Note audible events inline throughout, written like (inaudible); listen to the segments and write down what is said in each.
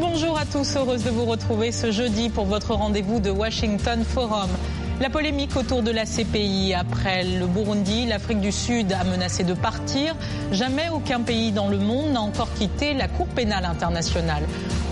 Bonjour à tous, heureuse de vous retrouver ce jeudi pour votre rendez-vous de Washington Forum. La polémique autour de la CPI après le Burundi, l'Afrique du Sud a menacé de partir. Jamais aucun pays dans le monde n'a encore quitté la Cour pénale internationale.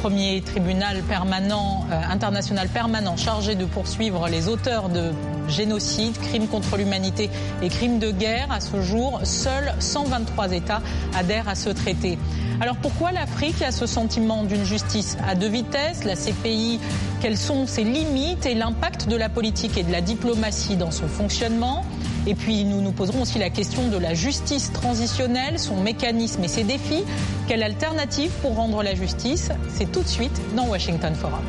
Premier tribunal permanent, euh, international permanent chargé de poursuivre les auteurs de génocide, crimes contre l'humanité et crimes de guerre. À ce jour, seuls 123 États adhèrent à ce traité. Alors pourquoi l'Afrique a ce sentiment d'une justice à deux vitesses? La CPI, quelles sont ses limites et l'impact de la politique et de la diplomatie dans son fonctionnement? Et puis nous nous poserons aussi la question de la justice transitionnelle, son mécanisme et ses défis. Quelle alternative pour rendre la justice? C'est tout de suite dans Washington Forum.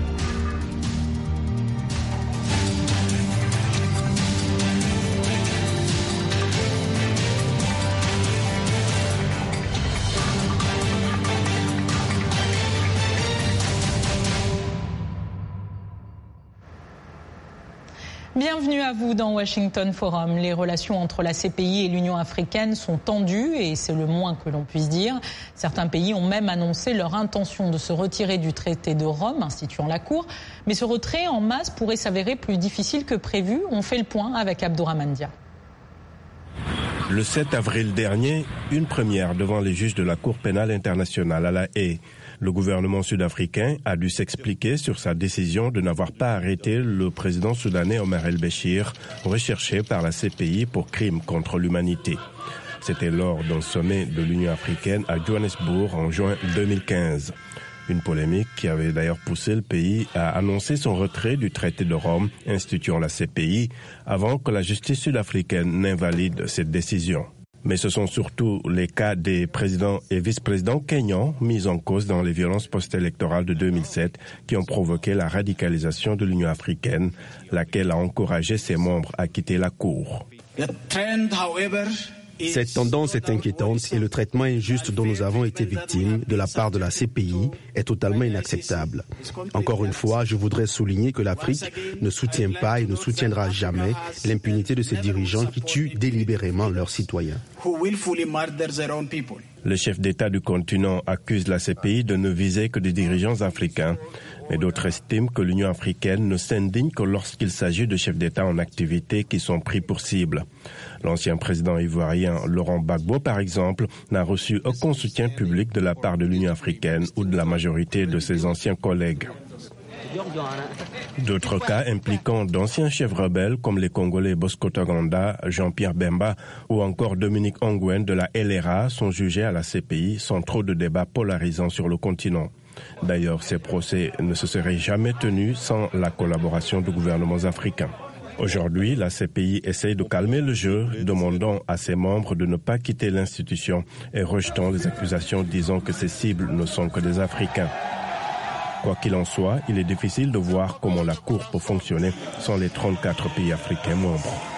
Bienvenue à vous dans Washington Forum. Les relations entre la CPI et l'Union africaine sont tendues et c'est le moins que l'on puisse dire. Certains pays ont même annoncé leur intention de se retirer du traité de Rome instituant la Cour. Mais ce retrait en masse pourrait s'avérer plus difficile que prévu. On fait le point avec Abdouramandia. Le 7 avril dernier, une première devant les juges de la Cour pénale internationale à la Haye. Le gouvernement sud-africain a dû s'expliquer sur sa décision de n'avoir pas arrêté le président soudanais Omar el-Béchir, recherché par la CPI pour crimes contre l'humanité. C'était lors d'un sommet de l'Union africaine à Johannesburg en juin 2015. Une polémique qui avait d'ailleurs poussé le pays à annoncer son retrait du traité de Rome instituant la CPI avant que la justice sud-africaine n'invalide cette décision. Mais ce sont surtout les cas des présidents et vice-présidents kenyans mis en cause dans les violences post-électorales de 2007 qui ont provoqué la radicalisation de l'Union africaine, laquelle a encouragé ses membres à quitter la Cour. Cette tendance est inquiétante et le traitement injuste dont nous avons été victimes de la part de la CPI est totalement inacceptable. Encore une fois, je voudrais souligner que l'Afrique ne soutient pas et ne soutiendra jamais l'impunité de ces dirigeants qui tuent délibérément leurs citoyens. Le chef d'État du continent accuse la CPI de ne viser que des dirigeants africains mais d'autres estiment que l'Union africaine ne s'indigne que lorsqu'il s'agit de chefs d'État en activité qui sont pris pour cible. L'ancien président ivoirien Laurent Gbagbo, par exemple, n'a reçu aucun soutien public de la part de l'Union africaine ou de la majorité de ses anciens collègues. D'autres cas impliquant d'anciens chefs rebelles comme les Congolais Bosco Taganda, Jean-Pierre Bemba ou encore Dominique Ongwen de la LRA sont jugés à la CPI sans trop de débats polarisants sur le continent. D'ailleurs, ces procès ne se seraient jamais tenus sans la collaboration de gouvernements africains. Aujourd'hui, la CPI essaye de calmer le jeu, demandant à ses membres de ne pas quitter l'institution et rejetant les accusations disant que ses cibles ne sont que des Africains. Quoi qu'il en soit, il est difficile de voir comment la Cour peut fonctionner sans les 34 pays africains membres.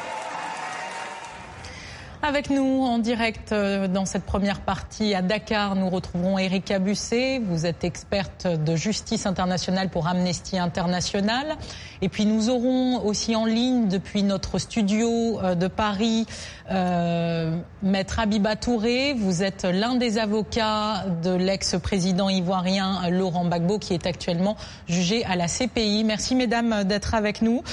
Avec nous en direct euh, dans cette première partie à Dakar, nous retrouverons Erika Busset. Vous êtes experte de justice internationale pour Amnesty International. Et puis nous aurons aussi en ligne depuis notre studio euh, de Paris euh, Maître Abiba Touré. Vous êtes l'un des avocats de l'ex-président ivoirien Laurent Gbagbo qui est actuellement jugé à la CPI. Merci mesdames d'être avec nous.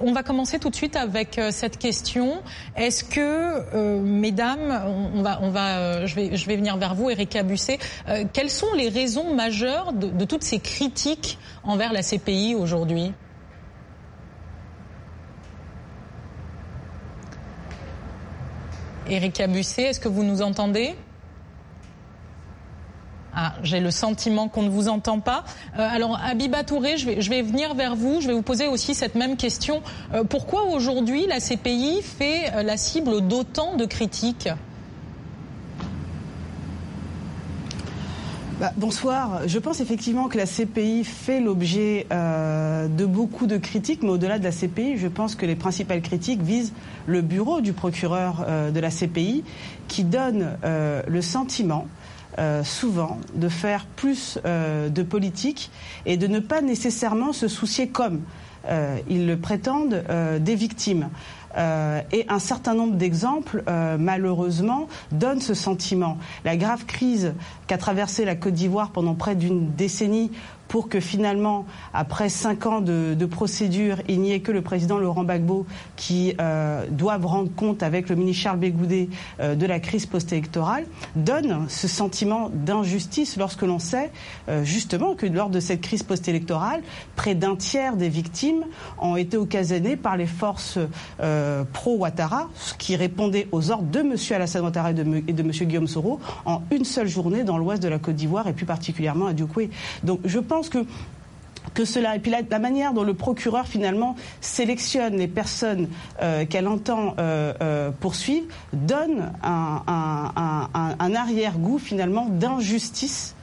on va commencer tout de suite avec cette question. Est-ce que mesdames, on va, euh, je, vais, je vais venir vers vous, Erika Busset. Euh, quelles sont les raisons majeures de, toutes ces critiques envers la CPI aujourd'hui? Erika Busset, est-ce que vous nous entendez? Ah, j'ai le sentiment qu'on ne vous entend pas. Euh, alors, Abiba Touré, je vais, venir vers vous. Je vais vous poser aussi cette même question. Euh, pourquoi aujourd'hui la CPI fait euh, la cible d'autant de critiques Bah, bonsoir. Je pense effectivement que la CPI fait l'objet de beaucoup de critiques, mais au-delà de la CPI, je pense que les principales critiques visent le bureau du procureur de la CPI, qui donne le sentiment euh, souvent de faire plus euh, de politique et de ne pas nécessairement se soucier comme euh, ils le prétendent des victimes. euh, et un certain nombre d'exemples, euh, malheureusement, donnent ce sentiment. La grave crise qu'a traversée la Côte d'Ivoire pendant près d'une décennie pour que finalement, après cinq ans de, procédure, il n'y ait que le président Laurent Gbagbo qui euh, doive rendre compte avec le ministre Charles Bégoudé euh, de la crise post-électorale, donne ce sentiment d'injustice lorsque l'on sait euh, justement que lors de cette crise post-électorale, près d'un tiers des victimes ont été occasionnées par les forces pro-Ouattara, qui répondaient aux ordres de M. Alassane Ouattara et de, M. Guillaume Soro en une seule journée dans l'ouest de la Côte d'Ivoire et plus particulièrement à Dukwe. Donc je pense pense que cela et puis la, manière dont le procureur finalement sélectionne les personnes euh, qu'elle entend euh, euh, poursuivre donne un arrière-goût finalement d'injustice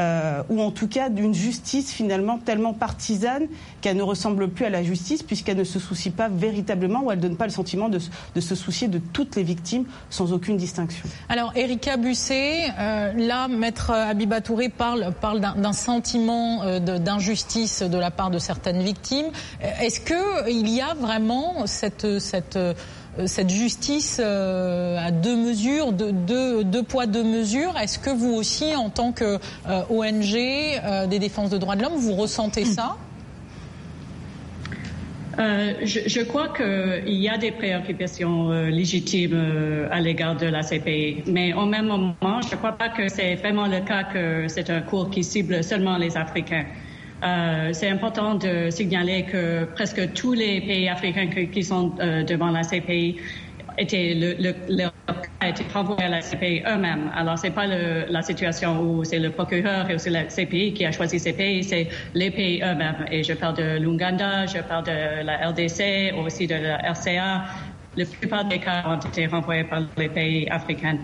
euh, ou en tout cas d'une justice finalement tellement partisane qu'elle ne ressemble plus à la justice puisqu'elle ne se soucie pas véritablement ou elle ne donne pas le sentiment de, de, se soucier de toutes les victimes sans aucune distinction. Alors Erika Busset, euh, là Maître Abiba Touré parle, parle d'un sentiment euh, d'injustice de, la part de certaines victimes. Est-ce qu'il y a vraiment cette, cette cette justice euh, à deux mesures, deux, poids, deux mesures. Est-ce que vous aussi, en tant que euh, ONG euh, des défenses de droits de l'homme, vous ressentez ça? Euh, je, crois qu'il y a des préoccupations euh, légitimes euh, à l'égard de la CPI, mais au même moment, je ne crois pas que c'est vraiment le cas que c'est un cours qui cible seulement les Africains. Euh, c'est important de signaler que presque tous les pays africains qui, sont euh, devant la CPI étaient le, le, a été renvoyé à la CPI eux-mêmes. Alors c'est pas la situation où c'est le procureur et aussi la CPI qui a choisi ces pays, c'est les pays eux-mêmes. Et je parle de l'Ouganda, je parle de la RDC, aussi de la RCA. La plupart des cas ont été renvoyés par les pays africains.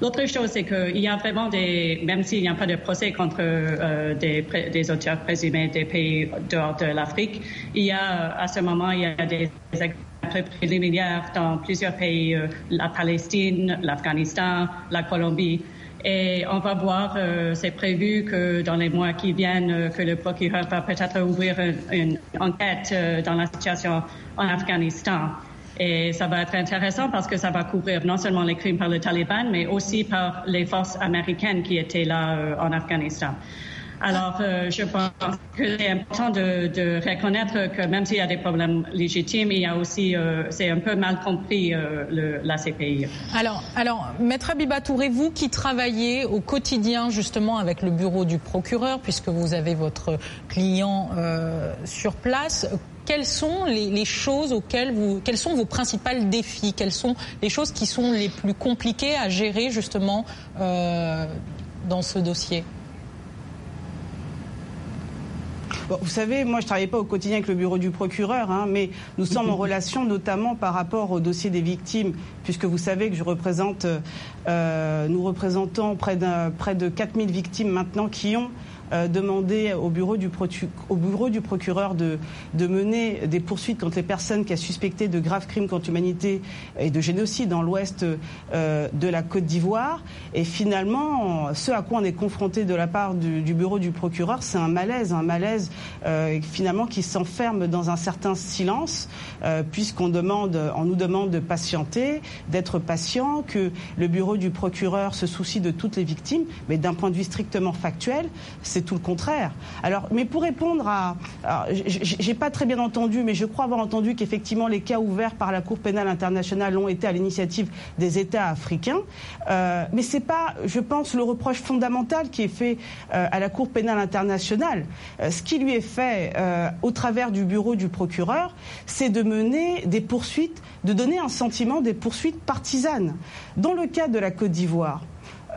L'autre chose, c'est qu'il y a vraiment des, même s'il n'y a pas de procès contre euh, des, auteurs présumés des pays dehors de l'Afrique, il y a, à ce moment, il y a des préliminaires dans plusieurs pays, euh, la Palestine, l'Afghanistan, la Colombie. Et on va voir, euh, c'est prévu que dans les mois qui viennent, que le procureur va peut-être ouvrir une, enquête dans la situation en Afghanistan. Et ça va être intéressant parce que ça va couvrir non seulement les crimes par le Taliban, mais aussi par les forces américaines qui étaient là euh, en Afghanistan. Alors, euh, je pense que c'est important de, reconnaître que même s'il y a des problèmes légitimes, il y a aussi, euh, c'est un peu mal compris la CPI. Alors, alors, Maître Abiba Touré, vous qui travaillez au quotidien justement avec le bureau du procureur, puisque vous avez votre client sur place, quelles sont les, les, choses auxquelles vous, quels sont vos principaux défis, quelles sont les choses qui sont les plus compliquées à gérer justement euh, dans ce dossier? Bon, vous savez, moi je ne travaille pas au quotidien avec le bureau du procureur, hein, mais nous sommes en (laughs) relation notamment par rapport au dossier des victimes, puisque vous savez que je représente, euh, nous représentons près, près de 4000 victimes maintenant qui ont euh, demander au bureau du, au bureau du procureur de, de, mener des poursuites contre les personnes qui a suspecté de graves crimes contre l'humanité et de génocide dans l'ouest euh, de la Côte d'Ivoire. Et finalement, ce à quoi on est confronté de la part du, bureau du procureur, c'est un malaise, un malaise euh, finalement qui s'enferme dans un certain silence, puisqu'on demande, on nous demande de patienter, d'être patient, que le bureau du procureur se soucie de toutes les victimes, mais d'un point de vue strictement factuel, c'est tout le contraire. Alors, mais pour répondre à, j'ai pas très bien entendu, mais je crois avoir entendu qu'effectivement les cas ouverts par la Cour pénale internationale ont été à l'initiative des États africains. Euh, mais c'est pas, je pense, le reproche fondamental qui est fait euh, à la Cour pénale internationale. Euh, ce qui lui est fait euh, au travers du bureau du procureur, c'est de mener des poursuites, de donner un sentiment des poursuites partisanes. Dans le cas de la Côte d'Ivoire,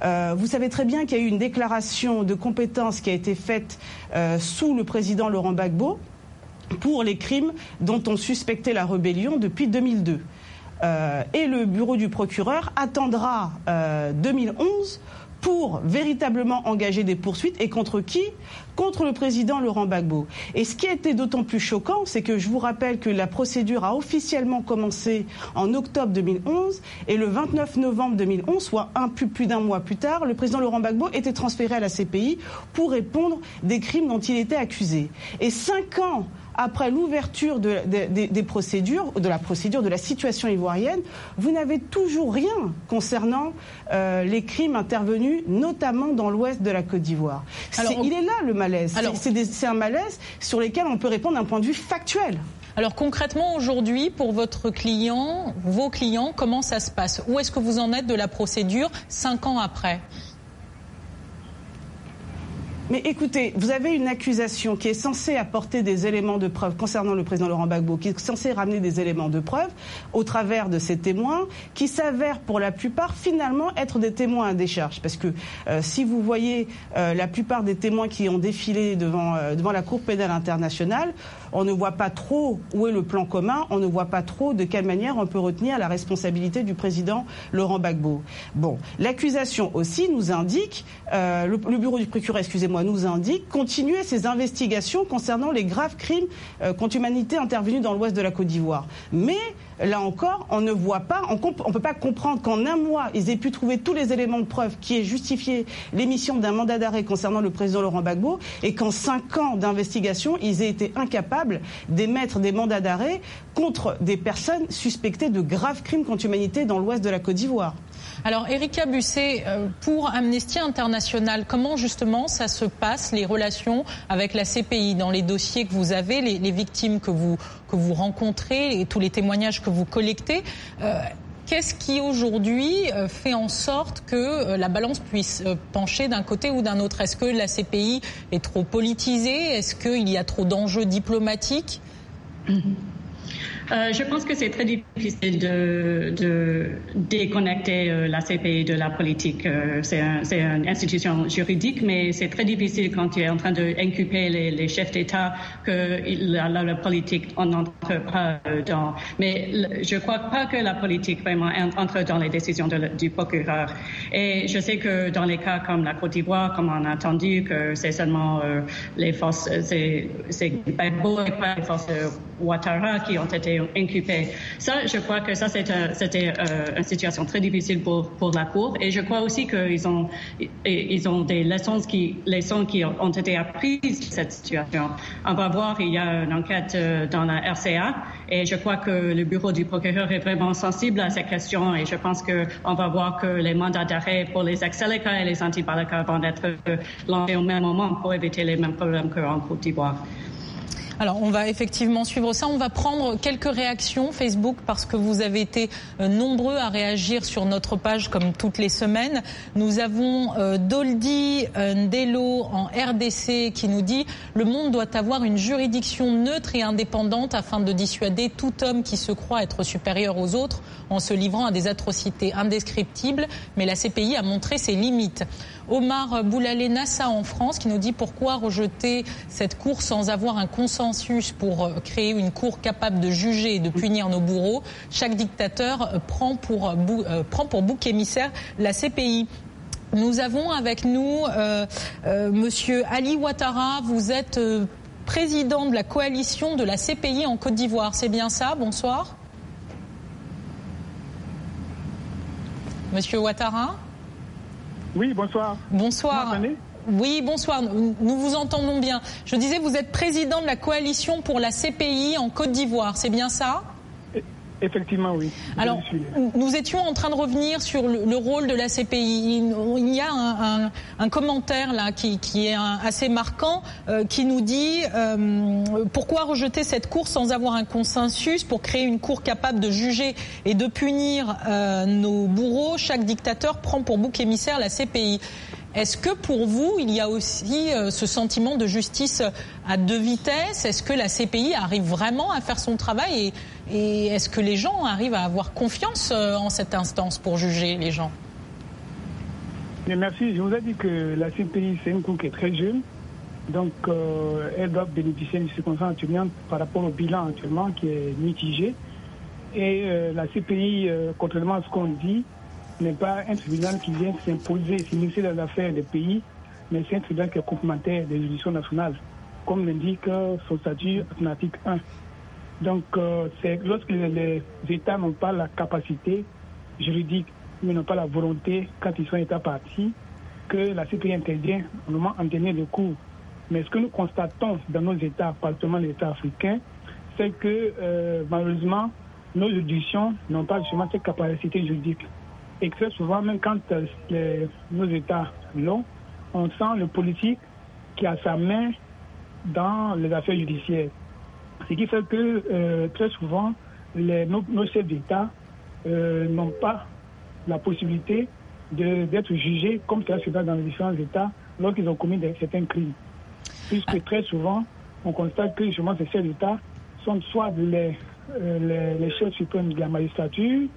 euh, vous savez très bien qu'il y a eu une déclaration de compétence qui a été faite euh, sous le président Laurent Gbagbo pour les crimes dont on suspectait la rébellion depuis 2002. Euh, et le bureau du procureur attendra 2011 pour véritablement engager des poursuites et contre qui Contre le président Laurent Gbagbo. Et ce qui été d'autant plus choquant, c'est que je vous rappelle que la procédure a officiellement commencé en octobre 2011 et le 29 novembre 2011, soit un plus, plus d'un mois plus tard, le président Laurent Gbagbo était transféré à la CPI pour répondre des crimes dont il était accusé. Et cinq ans après l'ouverture des procédures, de la procédure de la situation ivoirienne, vous n'avez toujours rien concernant euh, les crimes intervenus, notamment dans l'ouest de la Côte d'Ivoire. Il est là le malaise. C'est un malaise sur lequel on peut répondre d'un point de vue factuel. Alors concrètement, aujourd'hui, pour votre client, vos clients, comment ça se passe? Où est-ce que vous en êtes de la procédure cinq ans après? Mais écoutez, vous avez une accusation qui est censée apporter des éléments de preuve concernant le président Laurent Gbagbo, qui est censée ramener des éléments de preuve au travers de ces témoins, qui s'avèrent pour la plupart finalement être des témoins à décharge. Parce que euh, si vous voyez euh, la plupart des témoins qui ont défilé devant, euh, devant la Cour pénale internationale, on ne voit pas trop où est le plan commun, on ne voit pas trop de quelle manière on peut retenir la responsabilité du président Laurent Gbagbo. Bon, l'accusation aussi nous indique, le, bureau du procureur, excusez-moi, nous indique continuer ces investigations concernant les graves crimes euh, contre l'humanité intervenus dans l'ouest de la Côte d'Ivoire. Mais là encore, on ne voit pas, on ne peut pas comprendre qu'en un mois, ils aient pu trouver tous les éléments de preuve qui aient justifié l'émission d'un mandat d'arrêt concernant le président Laurent Gbagbo et qu'en cinq ans d'investigation, ils aient été incapables d'émettre des mandats d'arrêt contre des personnes suspectées de graves crimes contre l'humanité dans l'ouest de la Côte d'Ivoire. Alors, Erika Busset, euh, pour Amnesty International, comment justement ça se passe, les relations avec la CPI dans les dossiers que vous avez, les, victimes que vous, que vous rencontrez et tous les témoignages que vous collectez euh, Qu'est-ce qui aujourd'hui euh, fait en sorte que la balance puisse pencher d'un côté ou d'un autre? Est-ce que la CPI est trop politisée? Est-ce qu'il y a trop d'enjeux diplomatiques? (clears throat) euh, je pense que c'est très difficile de, déconnecter euh, la CPI de la politique. Euh, c'est un, une institution juridique, mais c'est très difficile quand tu es en train d'inculper les, les, chefs d'État que la, politique en entre pas dans. Mais je crois pas que la politique vraiment entre dans les décisions du procureur. Et je sais que dans les cas comme la Côte d'Ivoire, comme on a entendu, que c'est seulement les forces, c'est beau et pas les forces Ouattara qui ont été inculpés. Ça, je crois que ça, c'était euh, une situation très difficile pour, la Cour. Et je crois aussi qu'ils ont, des leçons qui, ont été apprises de cette situation. On va voir, il y a une enquête euh, dans la RCA et je crois que le bureau du procureur est vraiment sensible à ces questions et je pense qu'on va voir que les mandats d'arrêt pour les accélérats et les antibalacas vont être euh, lancés au même moment pour éviter les mêmes problèmes qu'en Côte d'Ivoire. Alors on va effectivement suivre ça. On va prendre quelques réactions Facebook parce que vous avez été euh, nombreux à réagir sur notre page comme toutes les semaines. Nous avons euh, Doldi euh, Ndelo en RDC qui nous dit le monde doit avoir une juridiction neutre et indépendante afin de dissuader tout homme qui se croit être supérieur aux autres en se livrant à des atrocités indescriptibles. Mais la CPI a montré ses limites. Omar Boulalé Nassa en France qui nous dit pourquoi rejeter cette cour sans avoir un consensus pour euh, créer une cour capable de juger et de punir nos bourreaux. Chaque dictateur euh, prend pour, euh, prend pour bouc émissaire la CPI. Nous avons avec nous Monsieur Ali Ouattara. Vous êtes président de la coalition de la CPI en Côte d'Ivoire. C'est bien ça? Bonsoir. Monsieur Ouattara? Oui, bonsoir. Bonsoir. oui, bonsoir. Nous vous entendons bien. Je disais, vous êtes président de la coalition pour la CPI en Côte d'Ivoire. C'est bien ça? Effectivement, oui. Alors, nous étions en train de revenir sur le, rôle de la CPI. Il, y a un, commentaire là qui, est assez marquant euh, qui nous dit euh, pourquoi rejeter cette cour sans avoir un consensus pour créer une cour capable de juger et de punir euh, nos bourreaux? Chaque dictateur prend pour bouc émissaire la CPI. Est-ce que pour vous, il y a aussi euh, ce sentiment de justice à deux vitesses? Est-ce que la CPI arrive vraiment à faire son travail et, est-ce que les gens arrivent à avoir confiance euh, en cette instance pour juger les gens? Merci. Je vous ai dit que la CPI, c'est une cour qui est très jeune. Donc, euh, elle doit bénéficier d'une circonstance actuellement par rapport au bilan actuellement qui est mitigé. Et la CPI, contrairement à ce qu'on dit, n'est pas un tribunal qui vient s'imposer, s'immiscer dans l'affaire des pays, mais c'est un tribunal qui est complémentaire des juridictions nationales, comme l'indique son statut alternative 1. Donc, euh, c'est lorsque les, États n'ont pas la capacité juridique, mais n'ont pas la volonté, quand ils sont États partis, que la CPI intervient, moment en dernier de cours. Mais ce que nous constatons dans nos États, particulièrement les États africains, c'est que euh, malheureusement, nos juridictions n'ont pas justement cette capacité juridique. Et que souvent, même quand euh, nos États l'ont, on sent le politique qui a sa main dans les affaires judiciaires. Ce qui fait que euh, très souvent, les, nos, chefs d'État n'ont pas la possibilité d'être jugés comme cela se fait dans les différents États lorsqu'ils ont commis certains crimes. Puisque très souvent, on constate que justement ces chefs d'État sont soit les, euh, les, chefs suprêmes de la magistrature,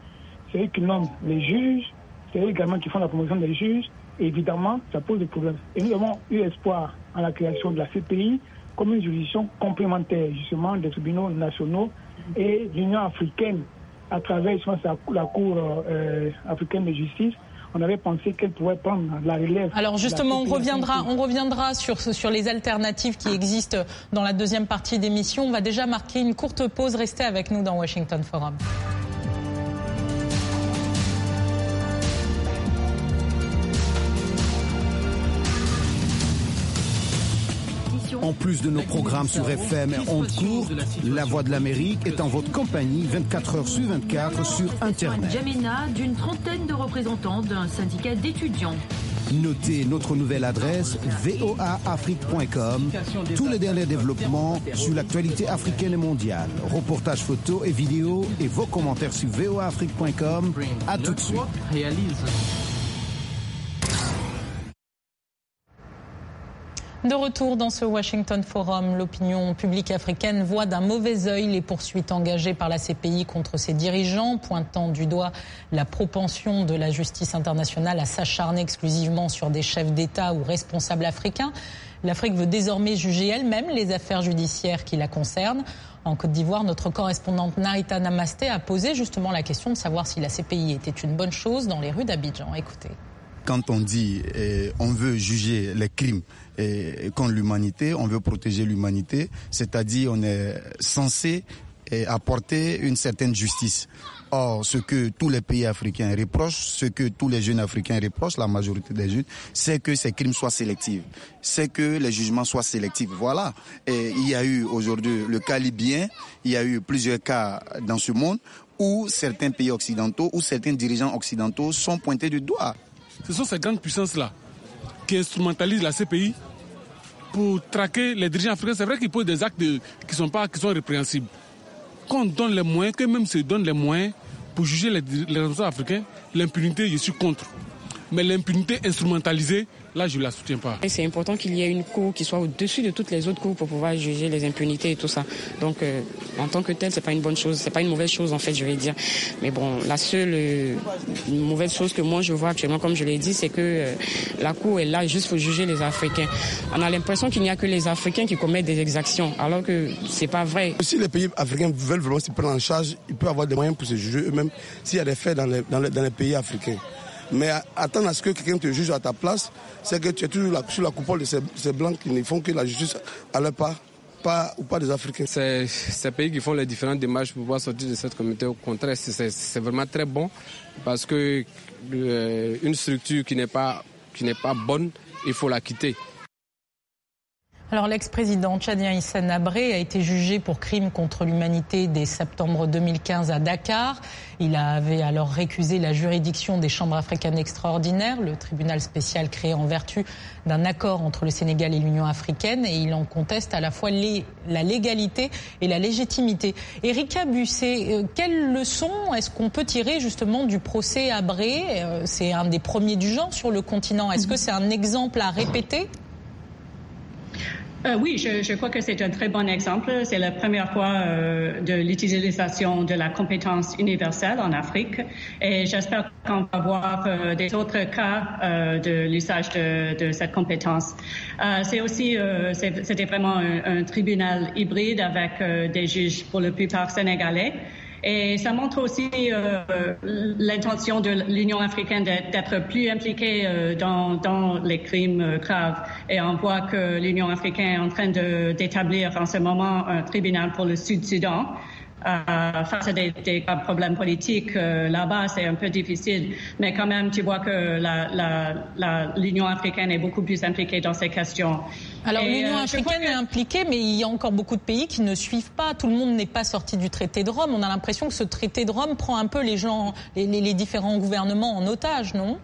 c'est eux qui nomment les juges, c'est eux également qui font la promotion des juges. évidemment, ça pose des problèmes. Et nous avons eu espoir en la création de la CPI comme une juridiction complémentaire justement des tribunaux nationaux et l'Union africaine à travers la Cour euh, africaine de justice on avait pensé qu'elle pourrait prendre la relève. Alors justement, on reviendra, on reviendra sur, sur les alternatives qui existent dans la deuxième partie d'émission. On va déjà marquer une courte pause. Restez avec nous dans Washington Forum. En plus de nos programmes sur FM et ondes courtes, La Voix de l'Amérique est en votre compagnie 24 heures sur 24 sur Internet. Jamena d'une trentaine de représentants d'un syndicat d'étudiants. Notez notre nouvelle adresse voaafrique.com. Tous les derniers développements sur l'actualité africaine et mondiale. Reportages photos et vidéos et vos commentaires sur voaafrique.com. À tout de suite. De retour dans ce Washington Forum, l'opinion publique africaine voit d'un mauvais œil les poursuites engagées par la CPI contre ses dirigeants, pointant du doigt la propension de la justice internationale à s'acharner exclusivement sur des chefs d'État ou responsables africains. L'Afrique veut désormais juger elle-même les affaires judiciaires qui la concernent. En Côte d'Ivoire, notre correspondante Narita Namasté a posé justement la question de savoir si la CPI était une bonne chose dans les rues d'Abidjan. Écoutez. Quand on dit eh, on veut juger les crimes et contre l'humanité, on veut protéger l'humanité, c'est-à-dire on est censé apporter une certaine justice. Or, ce que tous les pays africains reprochent, ce que tous les jeunes africains reprochent, la majorité des jeunes, c'est que ces crimes soient sélectifs, c'est que les jugements soient sélectifs. Voilà. Et il y a eu aujourd'hui le cas libyen, il y a eu plusieurs cas dans ce monde où certains pays occidentaux, où certains dirigeants occidentaux sont pointés du doigt. Ce sont ces grandes puissances-là qui instrumentalisent la CPI pour traquer les dirigeants africains. C'est vrai qu'ils posent des actes qui sont pas qui sont répréhensibles. Quand on donne les moyens, que même se donne les moyens pour juger les, les responsables africains, l'impunité, je suis contre. Mais l'impunité instrumentalisée, Là, je ne la soutiens pas. C'est important qu'il y ait une cour qui soit au-dessus de toutes les autres cours pour pouvoir juger les impunités et tout ça. Donc, euh, en tant que tel, c'est pas une bonne chose, c'est pas une mauvaise chose en fait, je vais dire. Mais bon, la seule euh, mauvaise chose que moi je vois actuellement, comme je l'ai dit, c'est que euh, la cour est là juste pour juger les Africains. On a l'impression qu'il n'y a que les Africains qui commettent des exactions, alors que c'est pas vrai. Si les pays africains veulent vraiment se prendre en charge, ils peuvent avoir des moyens pour se juger eux-mêmes s'il y a des faits dans dans les pays africains. Mais attendre à ce que quelqu'un te juge à ta place, c'est que tu es toujours sur la coupole de ces, blancs qui ne font que la justice à leur part. Pas, ou pas des Africains. C'est ces pays qui font les différentes démarches pour pouvoir sortir de cette communauté. Au contraire, c'est vraiment très bon parce que euh, une structure qui n'est pas qui n'est pas bonne, il faut la quitter. Alors l'ex-président tchadien Hissène Abré a été jugé pour crime contre l'humanité dès septembre 2015 à Dakar. Il avait alors récusé la juridiction des chambres africaines extraordinaires, le tribunal spécial créé en vertu d'un accord entre le Sénégal et l'Union africaine, et il en conteste à la fois la légalité et la légitimité. Erika Busset, euh, quelle leçon est-ce qu'on peut tirer justement du procès Abré euh, C'est un des premiers du genre sur le continent. Est-ce que c'est un exemple à répéter? Euh, oui, je, je, crois que c'est un très bon exemple. C'est la première fois euh, de l'utilisation de la compétence universelle en Afrique et j'espère qu'on va voir euh, des autres cas euh, de l'usage de, de, cette compétence. C'est aussi, c'était vraiment un, un, tribunal hybride avec des juges pour la plupart sénégalais. Et ça montre aussi euh, l'intention de l'Union africaine d'être plus impliquée euh, dans, les crimes euh, graves. Et on voit que l'Union africaine est en train d'établir en ce moment un tribunal pour le Sud-Soudan. Face à des, problèmes politiques là-bas, c'est un peu difficile. Mais quand même, tu vois que l'Union africaine est beaucoup plus impliquée dans ces questions. Alors l'Union africaine est impliquée, mais il y a encore beaucoup de pays qui ne suivent pas. Tout le monde n'est pas sorti du traité de Rome. On a l'impression que ce traité de Rome prend un peu les gens, les différents gouvernements en otage, non?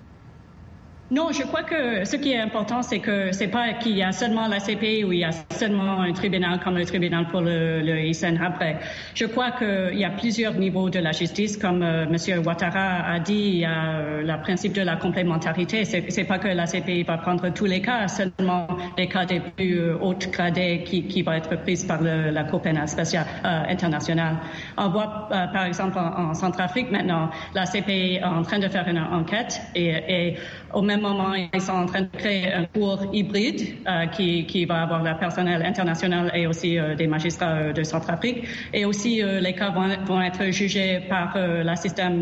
Non, je crois que ce qui est important, c'est que c'est pas qu'il y a seulement la CPI ou il y a seulement un tribunal comme le tribunal pour le, le ISN après. Je crois qu'il y a plusieurs niveaux de la justice, comme euh, M. Ouattara a dit, il y a euh, le principe de la complémentarité. C'est, c'est pas que la CPI va prendre tous les cas, seulement les cas des plus euh, hautes gradés qui, qui vont être pris par la Cour pénale spéciale internationale. On voit, par exemple, en, Centrafrique maintenant, la CPI est en train de faire une enquête et, et au même moment, ils sont en train de créer un cours hybride euh, qui, qui, va avoir le personnel international et aussi euh, des magistrats euh, de Centrafrique. Et aussi, les cas vont, vont, être jugés par le système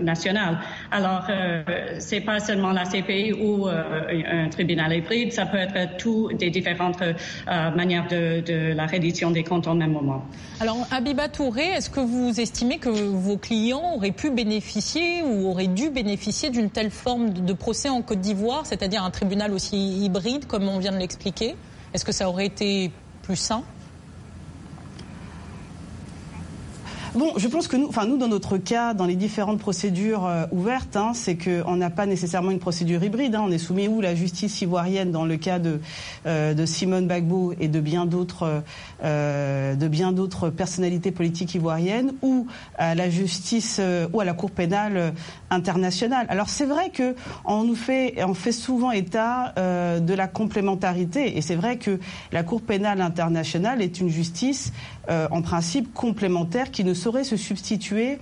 national. Alors, c'est pas seulement la CPI ou un tribunal hybride, ça peut être toutes des différentes manières de, de, la reddition des comptes en même moment. Alors, Abiba Touré, est-ce que vous estimez que vos clients auraient pu bénéficier ou auraient dû bénéficier d'une telle forme de procès en Côte d'Ivoire, c'est-à-dire un tribunal aussi hybride, comme on vient de l'expliquer Est-ce que ça aurait été plus sain? Bon, je pense que nous, enfin nous dans notre cas, dans les différentes procédures euh, ouvertes, hein, c'est qu'on n'a pas nécessairement une procédure hybride. Hein. on est soumis où la justice ivoirienne dans le cas de, euh, de Simone Bagbo et de bien d'autres euh, de bien d'autres personnalités politiques ivoiriennes, ou à la justice ou à la Cour pénale internationale. Alors c'est vrai que on nous fait on fait souvent état de la complémentarité, et c'est vrai que la Cour pénale internationale est une justice en principe complémentaire qui ne saurait se substituer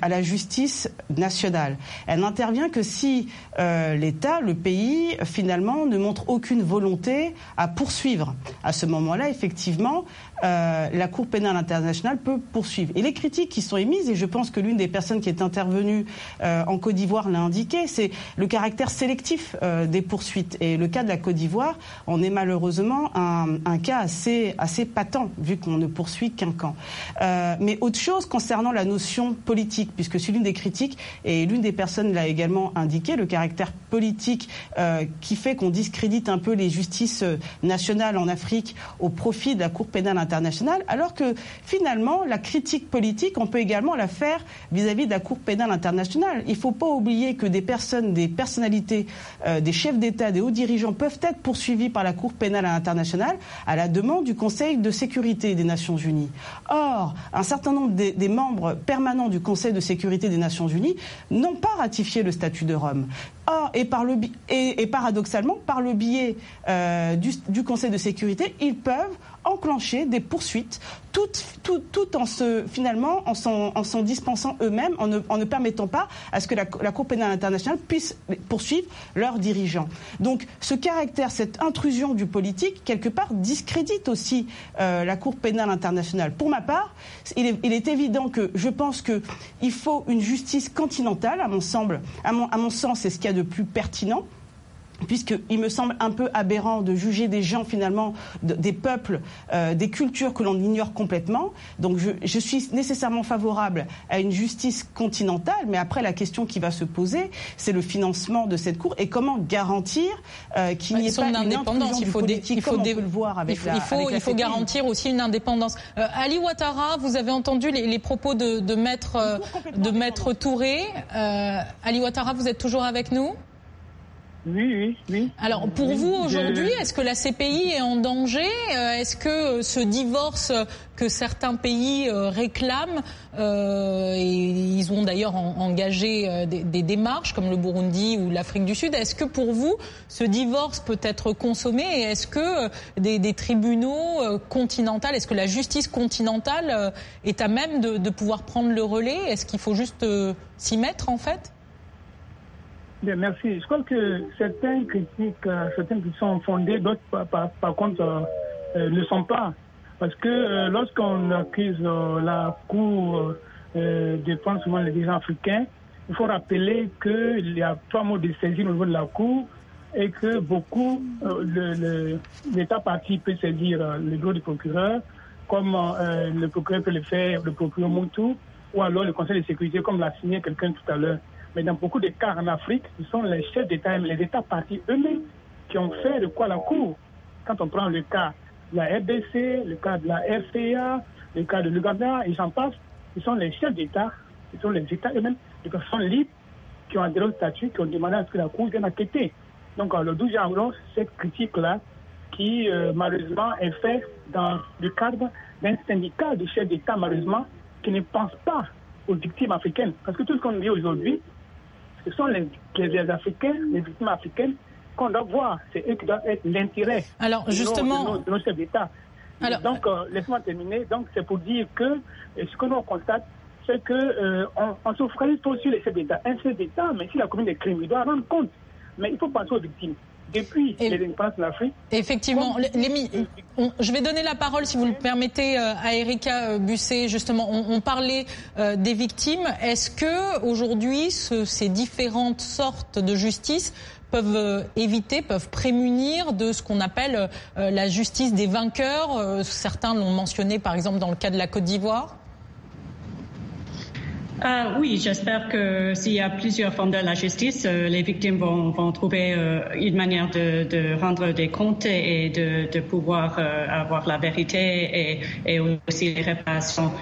à la justice nationale. Elle n'intervient que si euh, l'État, le pays, finalement, ne montre aucune volonté à poursuivre. À ce moment-là, effectivement, euh, la Cour pénale internationale peut poursuivre. Et les critiques qui sont émises, et je pense que l'une des personnes qui est intervenue euh, en Côte d'Ivoire l'a indiqué, c'est le caractère sélectif des poursuites. Et le cas de la Côte d'Ivoire en est malheureusement un, cas assez, assez patent, vu qu'on ne poursuit qu'un camp. mais autre chose concernant la notion politique, puisque c'est l'une des critiques, et l'une des personnes l'a également indiqué, le caractère politique qui fait qu'on discrédite un peu les justices nationales en Afrique au profit de la Cour pénale internationale internationale, alors que finalement, la critique politique, on peut également la faire vis-à-vis de la Cour pénale internationale. Il ne faut pas oublier que des personnes, des personnalités, euh, des chefs d'État, des hauts dirigeants peuvent être poursuivis par la Cour pénale internationale à la demande du Conseil de sécurité des Nations Unies. Or, un certain nombre des, membres permanents du Conseil de sécurité des Nations Unies n'ont pas ratifié le statut de Rome. Or, et, par le, et, paradoxalement, par le biais euh, du, du Conseil de sécurité, ils peuvent enclencher des poursuites tout, en se, finalement, en s'en, en s'en dispensant eux-mêmes, en ne, en ne, permettant pas à ce que la, Cour pénale internationale puisse poursuivre leurs dirigeants. Donc, ce caractère, cette intrusion du politique, quelque part, discrédite aussi euh, la Cour pénale internationale. Pour ma part, il est, il est évident que je pense qu'il faut une justice continentale, à mon, semble, à mon, à mon sens, c'est ce qu'il y a de plus pertinent puisqu'il me semble un peu aberrant de juger des gens finalement, des peuples, euh, des cultures que l'on ignore complètement. Donc je, je, suis nécessairement favorable à une justice continentale, mais après la question qui va se poser, c'est le financement de cette cour et comment garantir euh, qu'il n'y ait pas une indépendance. Il faut, politique, il faut, le voir avec il faut, il faut, garantir aussi une indépendance. Euh, Ali Ouattara, vous avez entendu les, les propos de, de maître euh, de maître Touré. Euh, Ali Ouattara, vous êtes toujours avec nous? Oui, oui, oui. Alors pour vous aujourd'hui, est-ce que la CPI est en danger? Euh, Est-ce que ce divorce que certains pays euh, réclament, euh, et ils ont d'ailleurs engagé des, des, démarches comme le Burundi ou l'Afrique du Sud, est-ce que pour vous ce divorce peut être consommé? Et est-ce que des, des, tribunaux continentaux, est-ce que la justice continentale est à même de, de pouvoir prendre le relais? Est-ce qu'il faut juste s'y mettre en fait? Merci. Je crois que certaines critiques, euh, certaines qui sont fondées, d'autres par, contre euh, euh, ne sont pas. Parce que lorsqu'on accuse la Cour de défense souvent les dirigeants africains, il faut rappeler qu'il y a trois mots de saisir au niveau de la Cour et que beaucoup, l'État parti peut saisir le droit du procureur, comme euh, le procureur peut le faire, le procureur Moutou, ou alors le Conseil de sécurité, comme l'a signé quelqu'un tout à l'heure. Mais dans beaucoup de cas en Afrique, ce sont les chefs d'État, les États partis eux-mêmes qui ont fait de quoi la Cour. Quand on prend le cas de la RDC, le cas de la RCA, le cas de l'Uganda, et j'en passe, ce sont les chefs d'État, ce sont les États eux-mêmes, les personnes libres qui ont adhéré au statut, qui ont demandé à ce que la Cour vienne enquêter. Donc le 12 janvier, cette critique-là, qui euh, malheureusement est faite dans le cadre d'un syndicat de chefs d'État, malheureusement, qui ne pense pas aux victimes africaines. Parce que tout ce qu'on dit aujourd'hui, ce sont les, les Africains, les victimes africaines qu'on doit voir. C'est eux qui doivent être l'intérêt Alors, justement... de, nos, chefs d'État. Donc, euh, laisse-moi terminer. Donc, c'est pour dire que ce que nous constate, c'est qu'on euh, on se focalise trop sur les chefs d'État. Un chef d'État, mais si la commune des crimes, il doit rendre compte. Mais il faut penser aux victimes de l'Afrique. Effectivement. je vais donner la parole, si vous le permettez, euh, à Erika Busset. Justement, on, parlait euh, des victimes. Est-ce que aujourd'hui, ces différentes sortes de justice peuvent euh, éviter, peuvent prémunir de ce qu'on appelle la justice des vainqueurs? Certains l'ont mentionné, par exemple, dans le cas de la Côte d'Ivoire. Ah, oui, j'espère que s'il y a plusieurs formes de la justice, euh, les victimes vont, trouver euh, une manière de, rendre des comptes et de, pouvoir avoir la vérité et, aussi les réparations.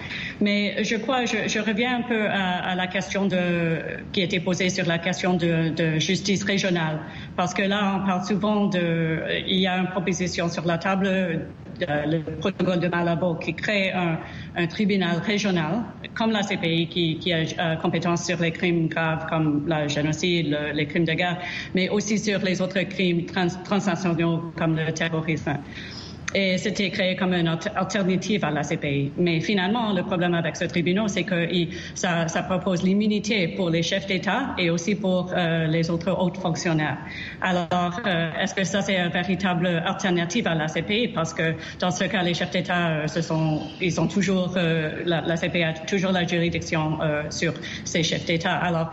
Mais je crois, je, je reviens un peu à, à, la question de, qui était posée sur la question de, de, justice régionale, parce que là, on parle souvent de, il y a une proposition sur la table le protocole de Malabo qui crée un, un, tribunal régional comme la CPI qui, qui a euh, compétence sur les crimes graves comme le génocide, les crimes de guerre, mais aussi sur les autres crimes trans, transnationaux comme le terrorisme et c'était créé comme une alternative à la CPI. Mais finalement, le problème avec ce tribunal, c'est que ça, ça, propose l'immunité pour les chefs d'État et aussi pour euh, les autres hauts fonctionnaires. Alors, euh, est-ce que ça, c'est une véritable alternative à la CPI? Parce que dans ce cas, les chefs d'État, euh, ils ont toujours, la, la, CPI a toujours la juridiction sur ces chefs d'État. Alors,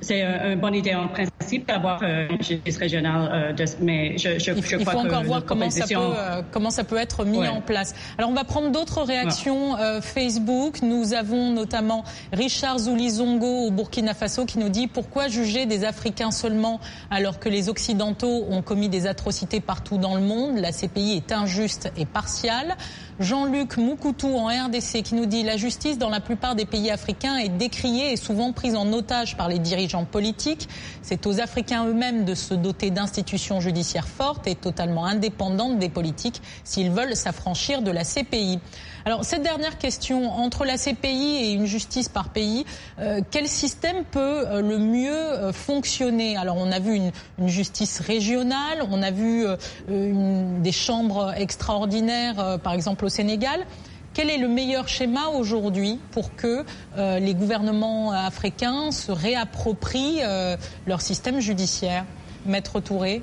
c'est une bonne idée en principe d'avoir euh, une justice régionale, euh, mais je, je, je il faut encore voir comment ça, peut, euh, comment ça peut être mis en place. Alors on va prendre d'autres réactions Facebook. Nous avons notamment Richard Zoulizongo au Burkina Faso qui nous dit pourquoi juger des Africains seulement alors que les Occidentaux ont commis des atrocités partout dans le monde? La CPI est injuste et partiale. Jean-Luc Moukoutou en RDC qui nous dit la justice dans la plupart des pays africains est décriée et souvent prise en otage par les dirigeants politiques. C'est aux Africains eux-mêmes de se doter d'institutions judiciaires fortes et totalement indépendantes des politiques s'ils veulent s'affranchir de la CPI. Alors cette dernière question, entre la CPI et une justice par pays, euh, quel système peut euh, le mieux euh, fonctionner? Alors on a vu une, justice régionale, on a vu des chambres extraordinaires, par exemple au Sénégal. Quel est le meilleur schéma aujourd'hui pour que les gouvernements africains se réapproprient leur système judiciaire? Maître Touré.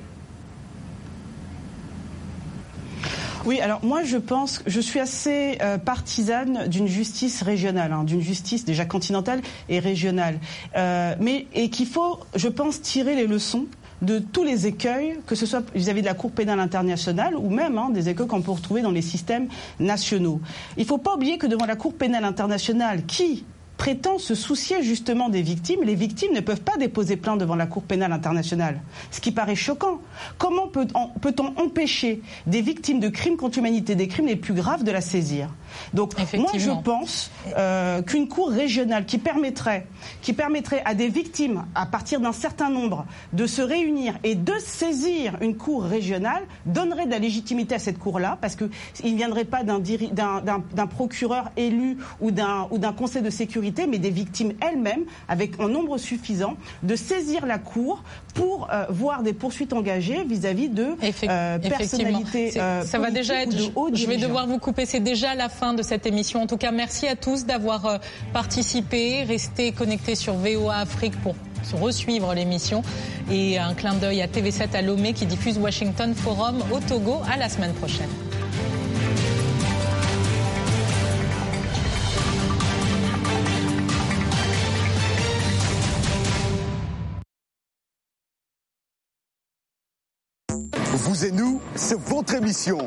Oui, alors moi je pense, je suis assez euh, partisane d'une justice régionale, hein, d'une justice déjà continentale et régionale, euh, mais et qu'il faut, je pense, tirer les leçons de tous les écueils, que ce soit vis-à-vis de la Cour pénale internationale ou même hein, des écueils qu'on peut retrouver dans les systèmes nationaux. Il ne faut pas oublier que devant la Cour pénale internationale, qui prétend se soucier justement des victimes, les victimes ne peuvent pas déposer plainte devant la Cour pénale internationale. Ce qui paraît choquant. Comment peut-on empêcher des victimes de crimes contre l'humanité, des crimes les plus graves, de la saisir? Donc moi je pense euh, qu'une Cour régionale qui permettrait, qui permettrait à des victimes, à partir d'un certain nombre, de se réunir et de saisir une Cour régionale, donnerait de la légitimité à cette Cour-là, parce qu'il ne viendrait pas d'un procureur élu ou d'un conseil de sécurité mais des victimes elles-mêmes, avec un nombre suffisant, de saisir la Cour pour euh, voir des poursuites engagées vis-à-vis de euh, personnalités Ça va déjà être. Je vais devoir vous couper. C'est déjà la fin de cette émission. En tout cas, merci à tous d'avoir participé. Restez connectés sur VOA Afrique pour resuivre l'émission. Et un clin d'œil à TV7 à Lomé qui diffuse Washington Forum au Togo. À la semaine prochaine. Nous, c'est votre émission.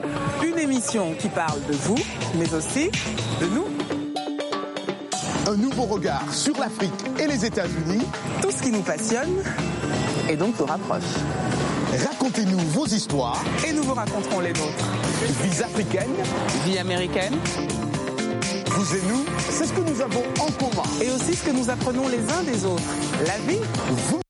Une émission qui parle de vous, mais aussi de nous. Un nouveau regard sur l'Afrique et les États-Unis. Tout ce qui nous passionne et donc nous rapproche. Racontez-nous vos histoires. Et nous vous raconterons les nôtres. Vie africaine. Vie américaine. Vous et nous, c'est ce que nous avons en commun. Et aussi ce que nous apprenons les uns des autres. La vie. Vous